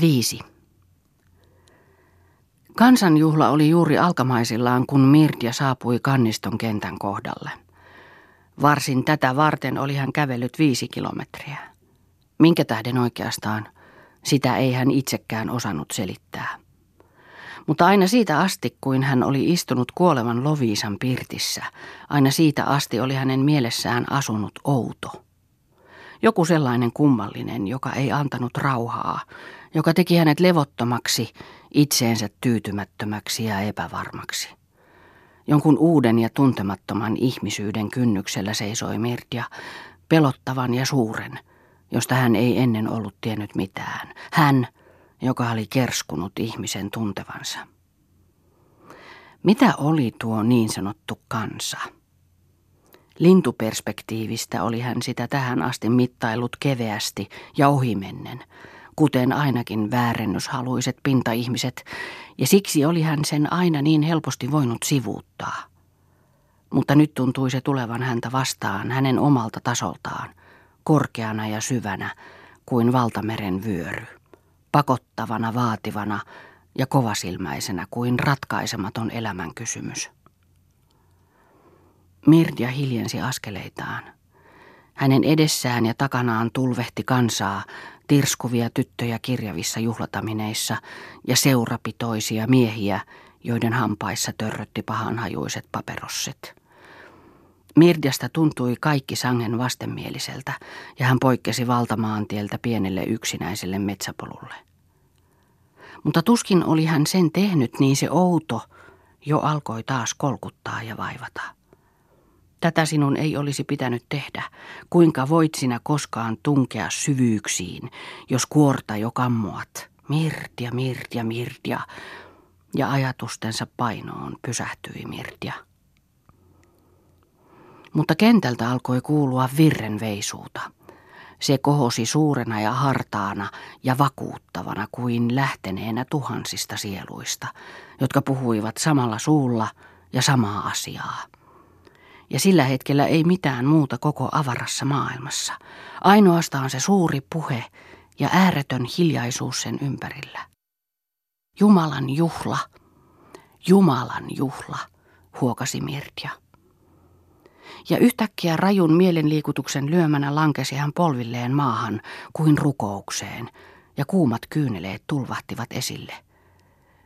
Viisi. Kansanjuhla oli juuri alkamaisillaan, kun Mirdia saapui kanniston kentän kohdalle. Varsin tätä varten oli hän kävellyt viisi kilometriä. Minkä tähden oikeastaan, sitä ei hän itsekään osannut selittää. Mutta aina siitä asti, kuin hän oli istunut kuolevan Loviisan pirtissä, aina siitä asti oli hänen mielessään asunut outo. Joku sellainen kummallinen, joka ei antanut rauhaa, joka teki hänet levottomaksi, itseensä tyytymättömäksi ja epävarmaksi. Jonkun uuden ja tuntemattoman ihmisyyden kynnyksellä seisoi Mirtia, pelottavan ja suuren, josta hän ei ennen ollut tiennyt mitään. Hän, joka oli kerskunut ihmisen tuntevansa. Mitä oli tuo niin sanottu kansa? Lintuperspektiivistä oli hän sitä tähän asti mittailut keveästi ja ohimennen, kuten ainakin väärennyshaluiset pintaihmiset, ja siksi oli hän sen aina niin helposti voinut sivuuttaa. Mutta nyt tuntui se tulevan häntä vastaan hänen omalta tasoltaan, korkeana ja syvänä kuin valtameren vyöry, pakottavana, vaativana ja kovasilmäisenä kuin ratkaisematon elämän kysymys. Mirdia hiljensi askeleitaan. Hänen edessään ja takanaan tulvehti kansaa, tirskuvia tyttöjä kirjavissa juhlatamineissa ja seurapitoisia miehiä, joiden hampaissa törrötti pahanhajuiset paperosset. Mirdiasta tuntui kaikki sangen vastenmieliseltä ja hän poikkesi valtamaantieltä pienelle yksinäiselle metsäpolulle. Mutta tuskin oli hän sen tehnyt, niin se outo jo alkoi taas kolkuttaa ja vaivata. Tätä sinun ei olisi pitänyt tehdä. Kuinka voit sinä koskaan tunkea syvyyksiin, jos kuorta jo kammoat? Mirtia, Mirtia, Mirtia. Ja ajatustensa painoon pysähtyi Mirtia. Mutta kentältä alkoi kuulua virrenveisuuta. Se kohosi suurena ja hartaana ja vakuuttavana kuin lähteneenä tuhansista sieluista, jotka puhuivat samalla suulla ja samaa asiaa ja sillä hetkellä ei mitään muuta koko avarassa maailmassa. Ainoastaan se suuri puhe ja ääretön hiljaisuus sen ympärillä. Jumalan juhla, Jumalan juhla, huokasi Mirtia. Ja yhtäkkiä rajun mielenliikutuksen lyömänä lankesi hän polvilleen maahan kuin rukoukseen, ja kuumat kyyneleet tulvahtivat esille.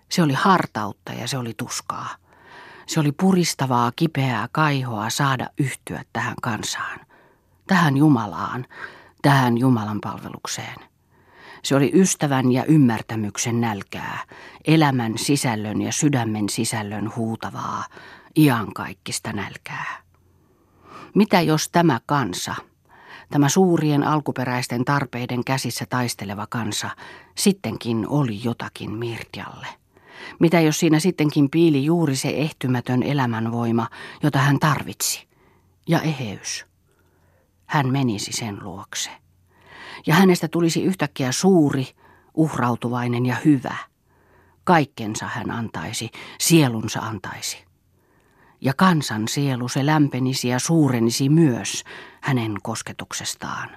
Se oli hartautta ja se oli tuskaa. Se oli puristavaa, kipeää kaihoa saada yhtyä tähän kansaan, tähän Jumalaan, tähän Jumalan palvelukseen. Se oli ystävän ja ymmärtämyksen nälkää, elämän sisällön ja sydämen sisällön huutavaa, iankaikkista nälkää. Mitä jos tämä kansa, tämä suurien alkuperäisten tarpeiden käsissä taisteleva kansa, sittenkin oli jotakin Mirtjalle? Mitä jos siinä sittenkin piili juuri se ehtymätön elämänvoima, jota hän tarvitsi, ja eheys. Hän menisi sen luokse. Ja hänestä tulisi yhtäkkiä suuri, uhrautuvainen ja hyvä. Kaikkensa hän antaisi, sielunsa antaisi. Ja kansan sielu se lämpenisi ja suurenisi myös hänen kosketuksestaan.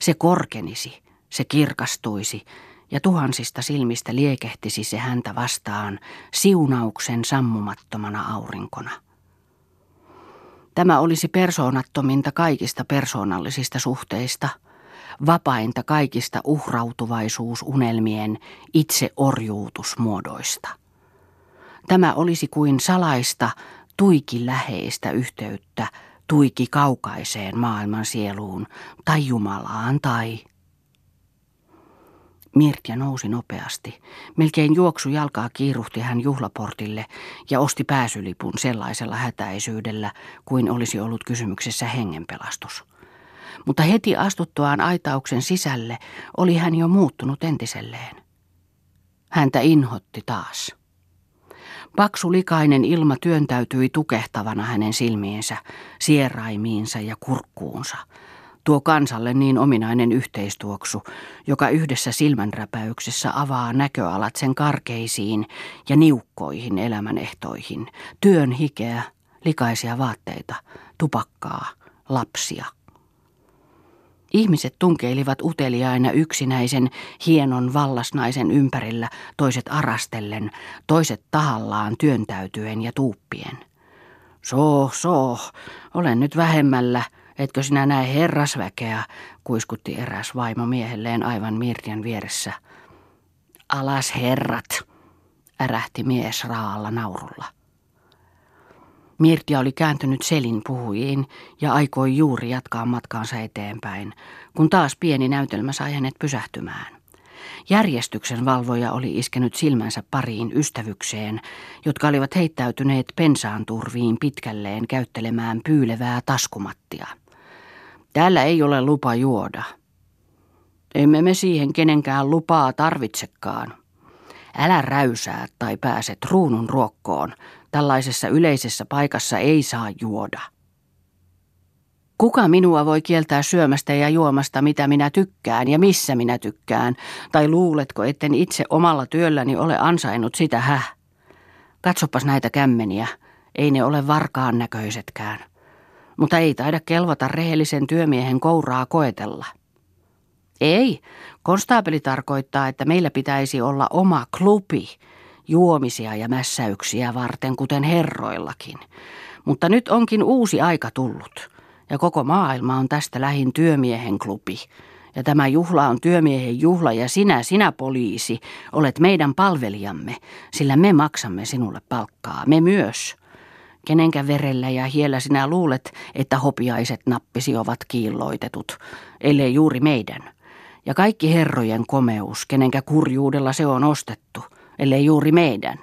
Se korkenisi, se kirkastuisi, ja tuhansista silmistä liekehtisi se häntä vastaan siunauksen sammumattomana aurinkona. Tämä olisi persoonattominta kaikista persoonallisista suhteista, vapainta kaikista uhrautuvaisuusunelmien itseorjuutusmuodoista. Tämä olisi kuin salaista, tuiki läheistä yhteyttä tuiki kaukaiseen maailman sieluun tai Jumalaan tai Mirtja nousi nopeasti. Melkein juoksu jalkaa kiiruhti hän juhlaportille ja osti pääsylipun sellaisella hätäisyydellä, kuin olisi ollut kysymyksessä hengenpelastus. Mutta heti astuttuaan aitauksen sisälle oli hän jo muuttunut entiselleen. Häntä inhotti taas. Paksu likainen ilma työntäytyi tukehtavana hänen silmiinsä, sieraimiinsa ja kurkkuunsa – tuo kansalle niin ominainen yhteistuoksu, joka yhdessä silmänräpäyksessä avaa näköalat sen karkeisiin ja niukkoihin elämänehtoihin, työn hikeä, likaisia vaatteita, tupakkaa, lapsia. Ihmiset tunkeilivat uteliaina yksinäisen, hienon vallasnaisen ympärillä, toiset arastellen, toiset tahallaan työntäytyen ja tuuppien. So, so, olen nyt vähemmällä, etkö sinä näe herrasväkeä, kuiskutti eräs vaimo miehelleen aivan Mirtian vieressä. Alas herrat, ärähti mies raalla naurulla. Mirtia oli kääntynyt selin puhujiin ja aikoi juuri jatkaa matkaansa eteenpäin, kun taas pieni näytelmä sai hänet pysähtymään. Järjestyksen valvoja oli iskenyt silmänsä pariin ystävykseen, jotka olivat heittäytyneet pensaan turviin pitkälleen käyttelemään pyylevää taskumattia. Täällä ei ole lupa juoda. Emme me siihen kenenkään lupaa tarvitsekaan. Älä räysää tai pääset ruunun ruokkoon. Tällaisessa yleisessä paikassa ei saa juoda. Kuka minua voi kieltää syömästä ja juomasta, mitä minä tykkään ja missä minä tykkään? Tai luuletko, etten itse omalla työlläni ole ansainnut sitä häh? Katsopas näitä kämmeniä. Ei ne ole varkaan näköisetkään. Mutta ei taida kelvata rehellisen työmiehen kouraa koetella. Ei, konstaapeli tarkoittaa, että meillä pitäisi olla oma klubi, juomisia ja mässäyksiä varten, kuten herroillakin. Mutta nyt onkin uusi aika tullut, ja koko maailma on tästä lähin työmiehen klubi. Ja tämä juhla on työmiehen juhla ja sinä, sinä poliisi, olet meidän palvelijamme, sillä me maksamme sinulle palkkaa, me myös. Kenenkä verellä ja hiellä sinä luulet, että hopiaiset nappisi ovat kiilloitetut, ellei juuri meidän. Ja kaikki herrojen komeus, kenenkä kurjuudella se on ostettu, ellei juuri meidän.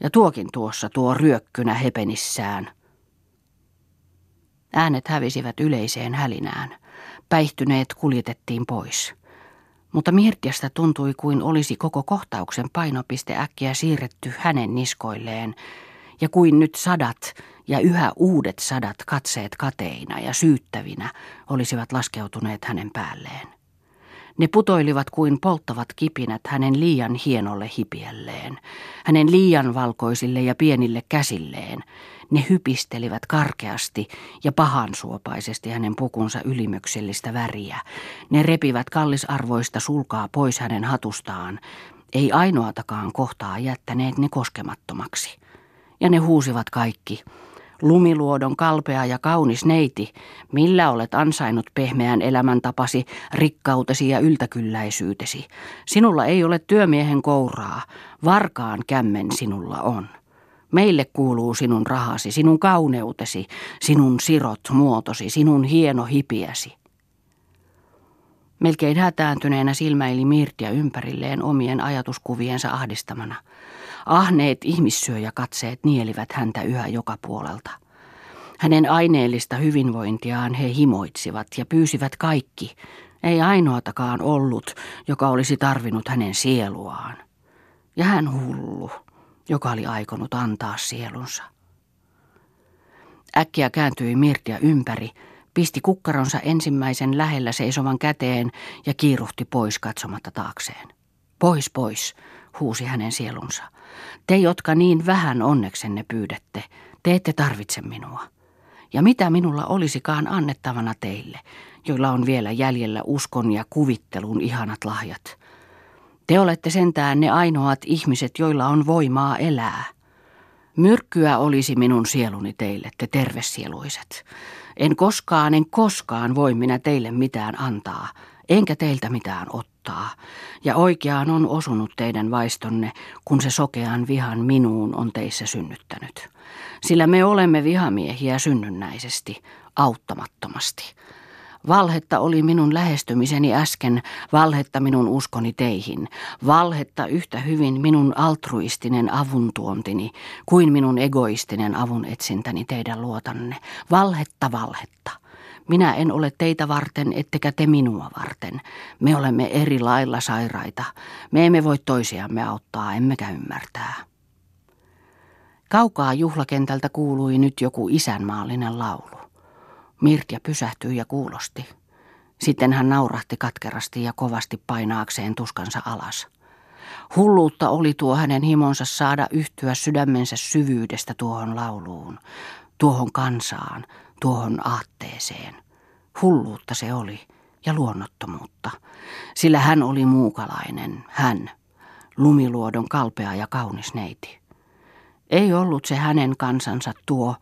Ja tuokin tuossa tuo ryökkynä hepenissään. Äänet hävisivät yleiseen hälinään. Päihtyneet kuljetettiin pois. Mutta Mirtiasta tuntui kuin olisi koko kohtauksen painopiste äkkiä siirretty hänen niskoilleen, ja kuin nyt sadat ja yhä uudet sadat katseet kateina ja syyttävinä olisivat laskeutuneet hänen päälleen. Ne putoilivat kuin polttavat kipinät hänen liian hienolle hipielleen, hänen liian valkoisille ja pienille käsilleen. Ne hypistelivät karkeasti ja pahansuopaisesti hänen pukunsa ylimyksellistä väriä. Ne repivät kallisarvoista sulkaa pois hänen hatustaan. Ei ainoatakaan kohtaa jättäneet ne koskemattomaksi. Ja ne huusivat kaikki – Lumiluodon kalpea ja kaunis neiti, millä olet ansainnut pehmeän elämäntapasi, rikkautesi ja yltäkylläisyytesi. Sinulla ei ole työmiehen kouraa, varkaan kämmen sinulla on. Meille kuuluu sinun rahasi, sinun kauneutesi, sinun sirot muotosi, sinun hieno hipiäsi. Melkein hätääntyneenä silmäili Mirtia ympärilleen omien ajatuskuviensa ahdistamana – Ahneet ihmissyöjäkatseet nielivät häntä yhä joka puolelta. Hänen aineellista hyvinvointiaan he himoitsivat ja pyysivät kaikki, ei ainoatakaan ollut, joka olisi tarvinnut hänen sieluaan. Ja hän hullu, joka oli aikonut antaa sielunsa. Äkkiä kääntyi Mirtia ympäri, pisti kukkaronsa ensimmäisen lähellä seisovan käteen ja kiiruhti pois katsomatta taakseen. Pois, pois, huusi hänen sielunsa. Te, jotka niin vähän onneksenne pyydätte, te ette tarvitse minua. Ja mitä minulla olisikaan annettavana teille, joilla on vielä jäljellä uskon ja kuvittelun ihanat lahjat. Te olette sentään ne ainoat ihmiset, joilla on voimaa elää. Myrkkyä olisi minun sieluni teille, te tervesieluiset. En koskaan, en koskaan voi minä teille mitään antaa, enkä teiltä mitään ottaa. Ja oikeaan on osunut teidän vaistonne, kun se sokean vihan minuun on teissä synnyttänyt. Sillä me olemme vihamiehiä synnynnäisesti, auttamattomasti. Valhetta oli minun lähestymiseni äsken, valhetta minun uskoni teihin, valhetta yhtä hyvin minun altruistinen avuntuontini kuin minun egoistinen avun etsintäni teidän luotanne. Valhetta, valhetta. Minä en ole teitä varten, ettekä te minua varten. Me olemme eri lailla sairaita. Me emme voi toisiamme auttaa, emmekä ymmärtää. Kaukaa juhlakentältä kuului nyt joku isänmaallinen laulu. Mirtja pysähtyi ja kuulosti. Sitten hän naurahti katkerasti ja kovasti painaakseen tuskansa alas. Hulluutta oli tuo hänen himonsa saada yhtyä sydämensä syvyydestä tuohon lauluun, tuohon kansaan, tuohon aatteeseen. Hulluutta se oli, ja luonnottomuutta, sillä hän oli muukalainen, hän, lumiluodon kalpea ja kaunis neiti. Ei ollut se hänen kansansa tuo,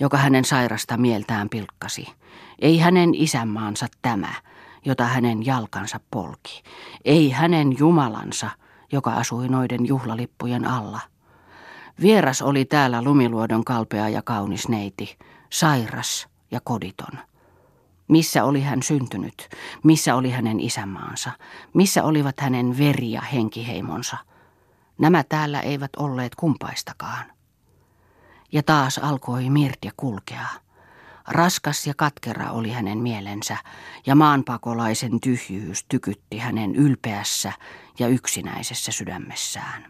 joka hänen sairasta mieltään pilkkasi. Ei hänen isänmaansa tämä, jota hänen jalkansa polki. Ei hänen Jumalansa, joka asui noiden juhlalippujen alla. Vieras oli täällä lumiluodon kalpea ja kaunis neiti, sairas ja koditon. Missä oli hän syntynyt? Missä oli hänen isänmaansa? Missä olivat hänen veri- ja henkiheimonsa? Nämä täällä eivät olleet kumpaistakaan. Ja taas alkoi Mirtje kulkea. Raskas ja katkera oli hänen mielensä, ja maanpakolaisen tyhjyys tykytti hänen ylpeässä ja yksinäisessä sydämessään.